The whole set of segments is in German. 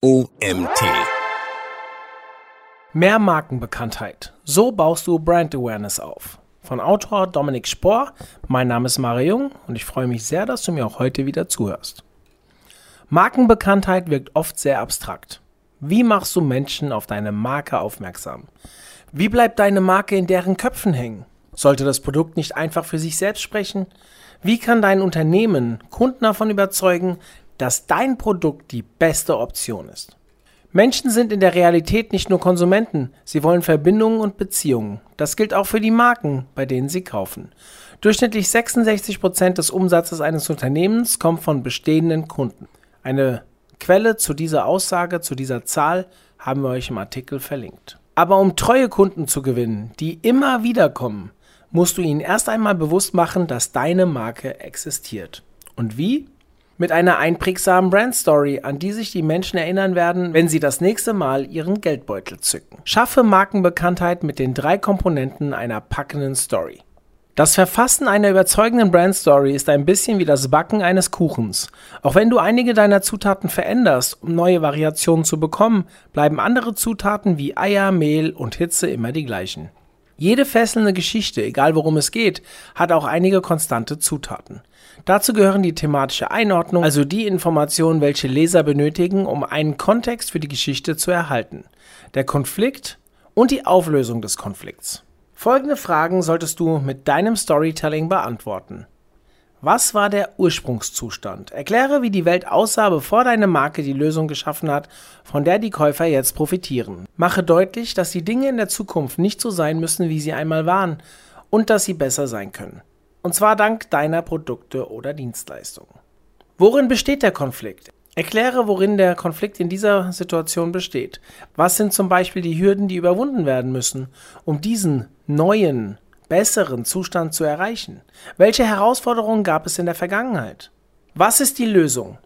OMT. Mehr Markenbekanntheit. So baust du Brand Awareness auf. Von Autor Dominik Spohr. Mein Name ist Mario Jung und ich freue mich sehr, dass du mir auch heute wieder zuhörst. Markenbekanntheit wirkt oft sehr abstrakt. Wie machst du Menschen auf deine Marke aufmerksam? Wie bleibt deine Marke in deren Köpfen hängen? Sollte das Produkt nicht einfach für sich selbst sprechen? Wie kann dein Unternehmen Kunden davon überzeugen, dass dein Produkt die beste Option ist. Menschen sind in der Realität nicht nur Konsumenten, sie wollen Verbindungen und Beziehungen. Das gilt auch für die Marken, bei denen sie kaufen. Durchschnittlich 66 Prozent des Umsatzes eines Unternehmens kommt von bestehenden Kunden. Eine Quelle zu dieser Aussage, zu dieser Zahl, haben wir euch im Artikel verlinkt. Aber um treue Kunden zu gewinnen, die immer wieder kommen, musst du ihnen erst einmal bewusst machen, dass deine Marke existiert. Und wie? Mit einer einprägsamen Brandstory, an die sich die Menschen erinnern werden, wenn sie das nächste Mal ihren Geldbeutel zücken. Schaffe Markenbekanntheit mit den drei Komponenten einer packenden Story. Das Verfassen einer überzeugenden Brandstory ist ein bisschen wie das Backen eines Kuchens. Auch wenn du einige deiner Zutaten veränderst, um neue Variationen zu bekommen, bleiben andere Zutaten wie Eier, Mehl und Hitze immer die gleichen. Jede fesselnde Geschichte, egal worum es geht, hat auch einige konstante Zutaten. Dazu gehören die thematische Einordnung, also die Informationen, welche Leser benötigen, um einen Kontext für die Geschichte zu erhalten, der Konflikt und die Auflösung des Konflikts. Folgende Fragen solltest du mit deinem Storytelling beantworten. Was war der Ursprungszustand? Erkläre, wie die Welt aussah, bevor deine Marke die Lösung geschaffen hat, von der die Käufer jetzt profitieren. Mache deutlich, dass die Dinge in der Zukunft nicht so sein müssen, wie sie einmal waren und dass sie besser sein können. Und zwar dank deiner Produkte oder Dienstleistungen. Worin besteht der Konflikt? Erkläre, worin der Konflikt in dieser Situation besteht. Was sind zum Beispiel die Hürden, die überwunden werden müssen, um diesen neuen besseren Zustand zu erreichen? Welche Herausforderungen gab es in der Vergangenheit? Was ist die Lösung?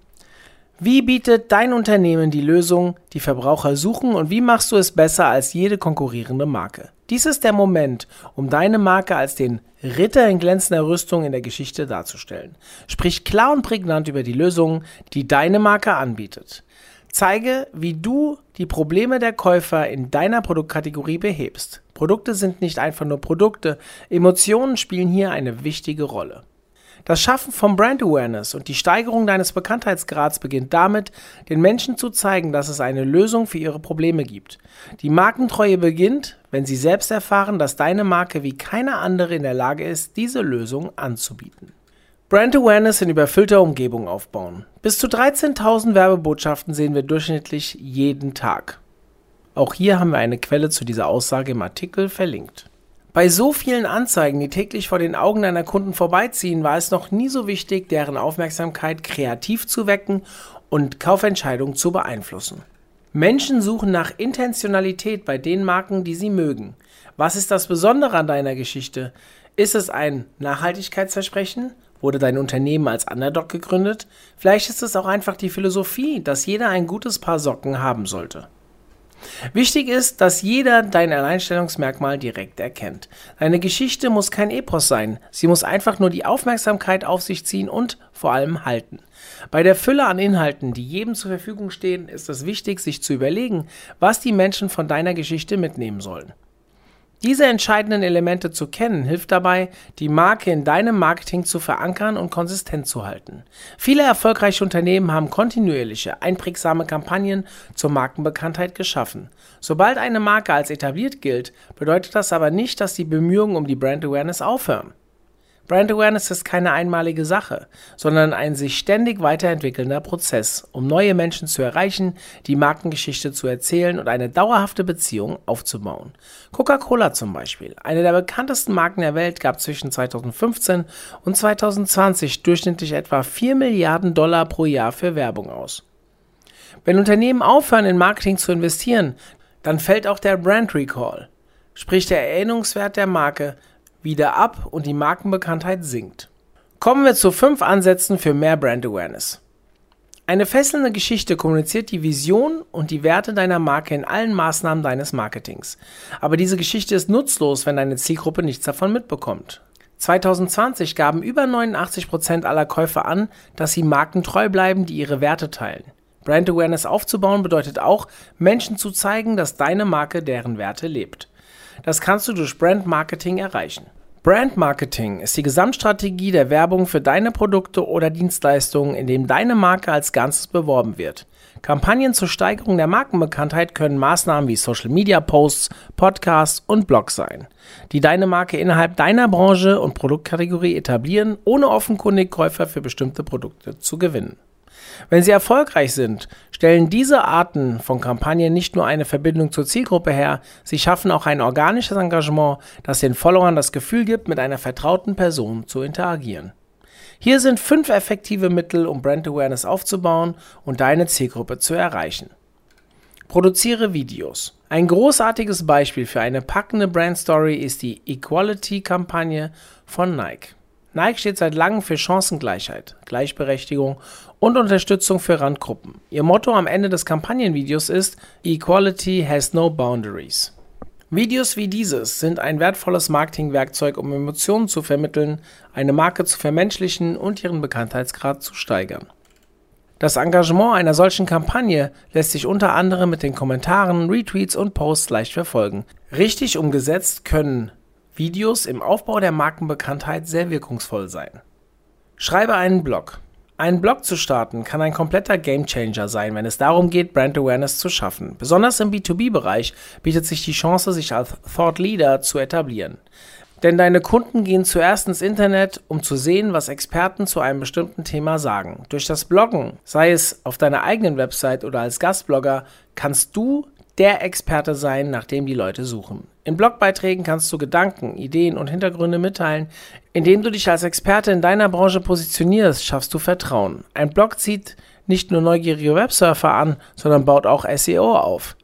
Wie bietet dein Unternehmen die Lösung, die Verbraucher suchen und wie machst du es besser als jede konkurrierende Marke? Dies ist der Moment, um deine Marke als den Ritter in glänzender Rüstung in der Geschichte darzustellen. Sprich klar und prägnant über die Lösungen, die deine Marke anbietet. Zeige, wie du die Probleme der Käufer in deiner Produktkategorie behebst. Produkte sind nicht einfach nur Produkte, Emotionen spielen hier eine wichtige Rolle. Das Schaffen von Brand Awareness und die Steigerung deines Bekanntheitsgrads beginnt damit, den Menschen zu zeigen, dass es eine Lösung für ihre Probleme gibt. Die Markentreue beginnt, wenn sie selbst erfahren, dass deine Marke wie keine andere in der Lage ist, diese Lösung anzubieten. Brand Awareness in überfüllter Umgebung aufbauen. Bis zu 13.000 Werbebotschaften sehen wir durchschnittlich jeden Tag. Auch hier haben wir eine Quelle zu dieser Aussage im Artikel verlinkt. Bei so vielen Anzeigen, die täglich vor den Augen deiner Kunden vorbeiziehen, war es noch nie so wichtig, deren Aufmerksamkeit kreativ zu wecken und Kaufentscheidungen zu beeinflussen. Menschen suchen nach Intentionalität bei den Marken, die sie mögen. Was ist das Besondere an deiner Geschichte? Ist es ein Nachhaltigkeitsversprechen? Wurde dein Unternehmen als Underdog gegründet? Vielleicht ist es auch einfach die Philosophie, dass jeder ein gutes Paar Socken haben sollte. Wichtig ist, dass jeder dein Alleinstellungsmerkmal direkt erkennt. Deine Geschichte muss kein Epos sein, sie muss einfach nur die Aufmerksamkeit auf sich ziehen und vor allem halten. Bei der Fülle an Inhalten, die jedem zur Verfügung stehen, ist es wichtig, sich zu überlegen, was die Menschen von deiner Geschichte mitnehmen sollen. Diese entscheidenden Elemente zu kennen, hilft dabei, die Marke in deinem Marketing zu verankern und konsistent zu halten. Viele erfolgreiche Unternehmen haben kontinuierliche, einprägsame Kampagnen zur Markenbekanntheit geschaffen. Sobald eine Marke als etabliert gilt, bedeutet das aber nicht, dass die Bemühungen um die Brand Awareness aufhören. Brand Awareness ist keine einmalige Sache, sondern ein sich ständig weiterentwickelnder Prozess, um neue Menschen zu erreichen, die Markengeschichte zu erzählen und eine dauerhafte Beziehung aufzubauen. Coca-Cola zum Beispiel, eine der bekanntesten Marken der Welt, gab zwischen 2015 und 2020 durchschnittlich etwa 4 Milliarden Dollar pro Jahr für Werbung aus. Wenn Unternehmen aufhören, in Marketing zu investieren, dann fällt auch der Brand Recall, sprich der Erinnerungswert der Marke, wieder ab und die Markenbekanntheit sinkt. Kommen wir zu fünf Ansätzen für mehr Brand Awareness. Eine fesselnde Geschichte kommuniziert die Vision und die Werte deiner Marke in allen Maßnahmen deines Marketings. Aber diese Geschichte ist nutzlos, wenn deine Zielgruppe nichts davon mitbekommt. 2020 gaben über 89 Prozent aller Käufer an, dass sie markentreu bleiben, die ihre Werte teilen. Brand Awareness aufzubauen bedeutet auch, Menschen zu zeigen, dass deine Marke deren Werte lebt. Das kannst du durch Brand Marketing erreichen. Brand Marketing ist die Gesamtstrategie der Werbung für deine Produkte oder Dienstleistungen, in dem deine Marke als Ganzes beworben wird. Kampagnen zur Steigerung der Markenbekanntheit können Maßnahmen wie Social Media Posts, Podcasts und Blogs sein, die deine Marke innerhalb deiner Branche und Produktkategorie etablieren, ohne offenkundig Käufer für bestimmte Produkte zu gewinnen. Wenn sie erfolgreich sind, stellen diese Arten von Kampagnen nicht nur eine Verbindung zur Zielgruppe her, sie schaffen auch ein organisches Engagement, das den Followern das Gefühl gibt, mit einer vertrauten Person zu interagieren. Hier sind fünf effektive Mittel, um Brand Awareness aufzubauen und deine Zielgruppe zu erreichen. Produziere Videos. Ein großartiges Beispiel für eine packende Brand Story ist die Equality-Kampagne von Nike. Nike steht seit langem für Chancengleichheit, Gleichberechtigung und Unterstützung für Randgruppen. Ihr Motto am Ende des Kampagnenvideos ist Equality has no boundaries. Videos wie dieses sind ein wertvolles Marketingwerkzeug, um Emotionen zu vermitteln, eine Marke zu vermenschlichen und ihren Bekanntheitsgrad zu steigern. Das Engagement einer solchen Kampagne lässt sich unter anderem mit den Kommentaren, Retweets und Posts leicht verfolgen. Richtig umgesetzt können Videos im Aufbau der Markenbekanntheit sehr wirkungsvoll sein. Schreibe einen Blog. Einen Blog zu starten kann ein kompletter Gamechanger sein, wenn es darum geht, Brand Awareness zu schaffen. Besonders im B2B-Bereich bietet sich die Chance, sich als Thought Leader zu etablieren. Denn deine Kunden gehen zuerst ins Internet, um zu sehen, was Experten zu einem bestimmten Thema sagen. Durch das Bloggen, sei es auf deiner eigenen Website oder als Gastblogger, kannst du der Experte sein, nach dem die Leute suchen. In Blogbeiträgen kannst du Gedanken, Ideen und Hintergründe mitteilen. Indem du dich als Experte in deiner Branche positionierst, schaffst du Vertrauen. Ein Blog zieht nicht nur neugierige Websurfer an, sondern baut auch SEO auf.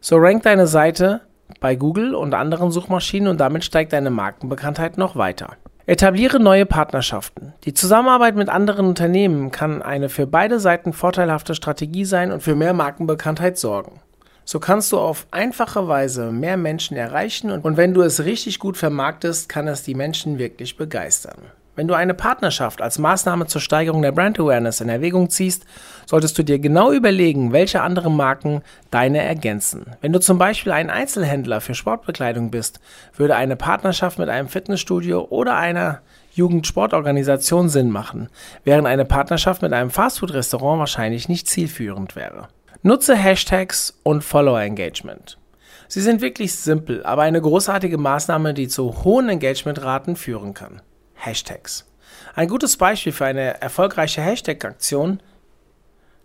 So rankt deine Seite bei Google und anderen Suchmaschinen und damit steigt deine Markenbekanntheit noch weiter. Etabliere neue Partnerschaften. Die Zusammenarbeit mit anderen Unternehmen kann eine für beide Seiten vorteilhafte Strategie sein und für mehr Markenbekanntheit sorgen. So kannst du auf einfache Weise mehr Menschen erreichen und wenn du es richtig gut vermarktest, kann es die Menschen wirklich begeistern. Wenn du eine Partnerschaft als Maßnahme zur Steigerung der Brand Awareness in Erwägung ziehst, solltest du dir genau überlegen, welche andere Marken deine ergänzen. Wenn du zum Beispiel ein Einzelhändler für Sportbekleidung bist, würde eine Partnerschaft mit einem Fitnessstudio oder einer Jugendsportorganisation Sinn machen, während eine Partnerschaft mit einem Fastfood-Restaurant wahrscheinlich nicht zielführend wäre. Nutze Hashtags und Follower Engagement. Sie sind wirklich simpel, aber eine großartige Maßnahme, die zu hohen Engagementraten führen kann. Hashtags. Ein gutes Beispiel für eine erfolgreiche Hashtag-Aktion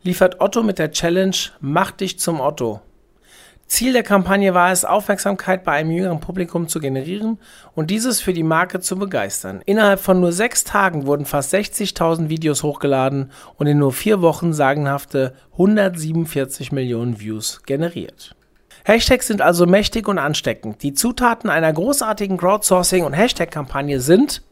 liefert Otto mit der Challenge Mach dich zum Otto Ziel der Kampagne war es, Aufmerksamkeit bei einem jüngeren Publikum zu generieren und dieses für die Marke zu begeistern. Innerhalb von nur sechs Tagen wurden fast 60.000 Videos hochgeladen und in nur vier Wochen sagenhafte 147 Millionen Views generiert. Hashtags sind also mächtig und ansteckend. Die Zutaten einer großartigen Crowdsourcing- und Hashtag-Kampagne sind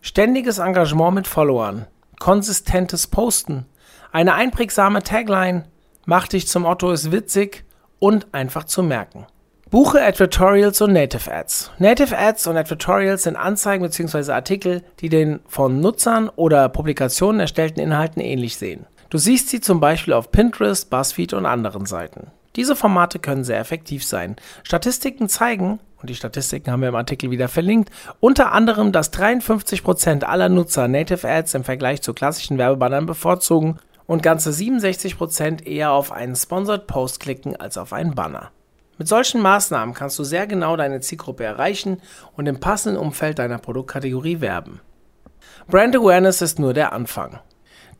ständiges Engagement mit Followern, konsistentes Posten, eine einprägsame Tagline, mach dich zum Otto ist witzig und einfach zu merken. Buche Advertorials und Native Ads. Native Ads und Advertorials sind Anzeigen bzw. Artikel, die den von Nutzern oder Publikationen erstellten Inhalten ähnlich sehen. Du siehst sie zum Beispiel auf Pinterest, BuzzFeed und anderen Seiten. Diese Formate können sehr effektiv sein. Statistiken zeigen, und die Statistiken haben wir im Artikel wieder verlinkt, unter anderem, dass 53% aller Nutzer Native Ads im Vergleich zu klassischen Werbebannern bevorzugen und ganze 67% eher auf einen Sponsored Post klicken als auf einen Banner. Mit solchen Maßnahmen kannst du sehr genau deine Zielgruppe erreichen und im passenden Umfeld deiner Produktkategorie werben. Brand Awareness ist nur der Anfang.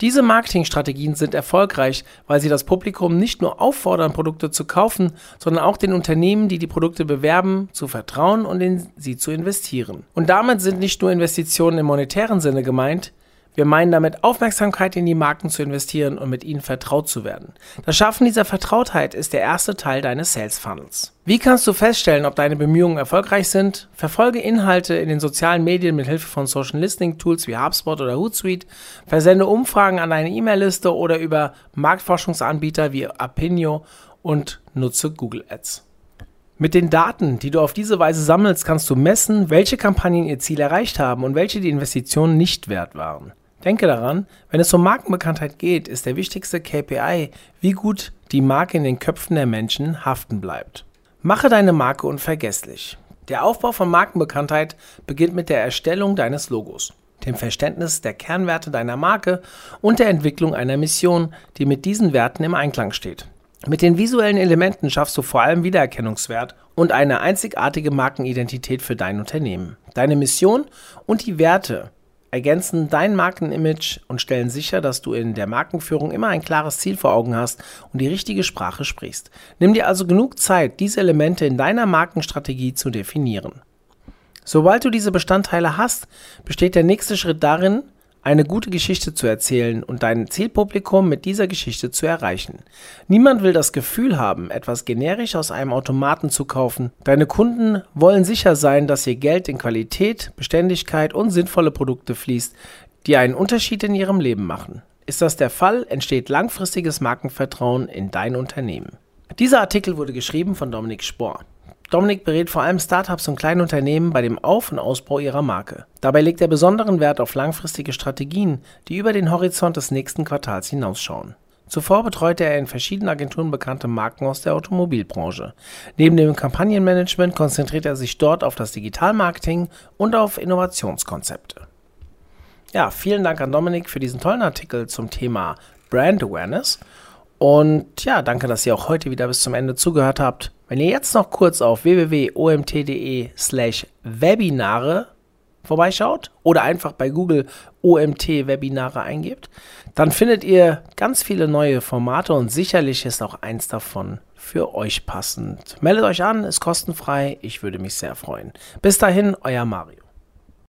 Diese Marketingstrategien sind erfolgreich, weil sie das Publikum nicht nur auffordern, Produkte zu kaufen, sondern auch den Unternehmen, die die Produkte bewerben, zu vertrauen und in sie zu investieren. Und damit sind nicht nur Investitionen im monetären Sinne gemeint, wir meinen damit, Aufmerksamkeit in die Marken zu investieren und mit ihnen vertraut zu werden. Das Schaffen dieser Vertrautheit ist der erste Teil deines Sales Funnels. Wie kannst du feststellen, ob deine Bemühungen erfolgreich sind? Verfolge Inhalte in den sozialen Medien mit Hilfe von Social Listening Tools wie HubSpot oder Hootsuite, versende Umfragen an deine E-Mail-Liste oder über Marktforschungsanbieter wie Apinio und nutze Google Ads. Mit den Daten, die du auf diese Weise sammelst, kannst du messen, welche Kampagnen ihr Ziel erreicht haben und welche die Investitionen nicht wert waren. Denke daran, wenn es um Markenbekanntheit geht, ist der wichtigste KPI, wie gut die Marke in den Köpfen der Menschen haften bleibt. Mache deine Marke unvergesslich. Der Aufbau von Markenbekanntheit beginnt mit der Erstellung deines Logos, dem Verständnis der Kernwerte deiner Marke und der Entwicklung einer Mission, die mit diesen Werten im Einklang steht. Mit den visuellen Elementen schaffst du vor allem Wiedererkennungswert und eine einzigartige Markenidentität für dein Unternehmen. Deine Mission und die Werte ergänzen dein Markenimage und stellen sicher, dass du in der Markenführung immer ein klares Ziel vor Augen hast und die richtige Sprache sprichst. Nimm dir also genug Zeit, diese Elemente in deiner Markenstrategie zu definieren. Sobald du diese Bestandteile hast, besteht der nächste Schritt darin, eine gute Geschichte zu erzählen und dein Zielpublikum mit dieser Geschichte zu erreichen. Niemand will das Gefühl haben, etwas generisch aus einem Automaten zu kaufen. Deine Kunden wollen sicher sein, dass ihr Geld in Qualität, Beständigkeit und sinnvolle Produkte fließt, die einen Unterschied in ihrem Leben machen. Ist das der Fall, entsteht langfristiges Markenvertrauen in dein Unternehmen. Dieser Artikel wurde geschrieben von Dominik Spohr. Dominik berät vor allem Startups und kleine Unternehmen bei dem Auf- und Ausbau ihrer Marke. Dabei legt er besonderen Wert auf langfristige Strategien, die über den Horizont des nächsten Quartals hinausschauen. Zuvor betreute er in verschiedenen Agenturen bekannte Marken aus der Automobilbranche. Neben dem Kampagnenmanagement konzentriert er sich dort auf das Digitalmarketing und auf Innovationskonzepte. Ja, vielen Dank an Dominik für diesen tollen Artikel zum Thema Brand Awareness. Und ja, danke, dass ihr auch heute wieder bis zum Ende zugehört habt. Wenn ihr jetzt noch kurz auf www.omt.de slash Webinare vorbeischaut oder einfach bei Google OMT Webinare eingebt, dann findet ihr ganz viele neue Formate und sicherlich ist auch eins davon für euch passend. Meldet euch an, ist kostenfrei, ich würde mich sehr freuen. Bis dahin, euer Mario.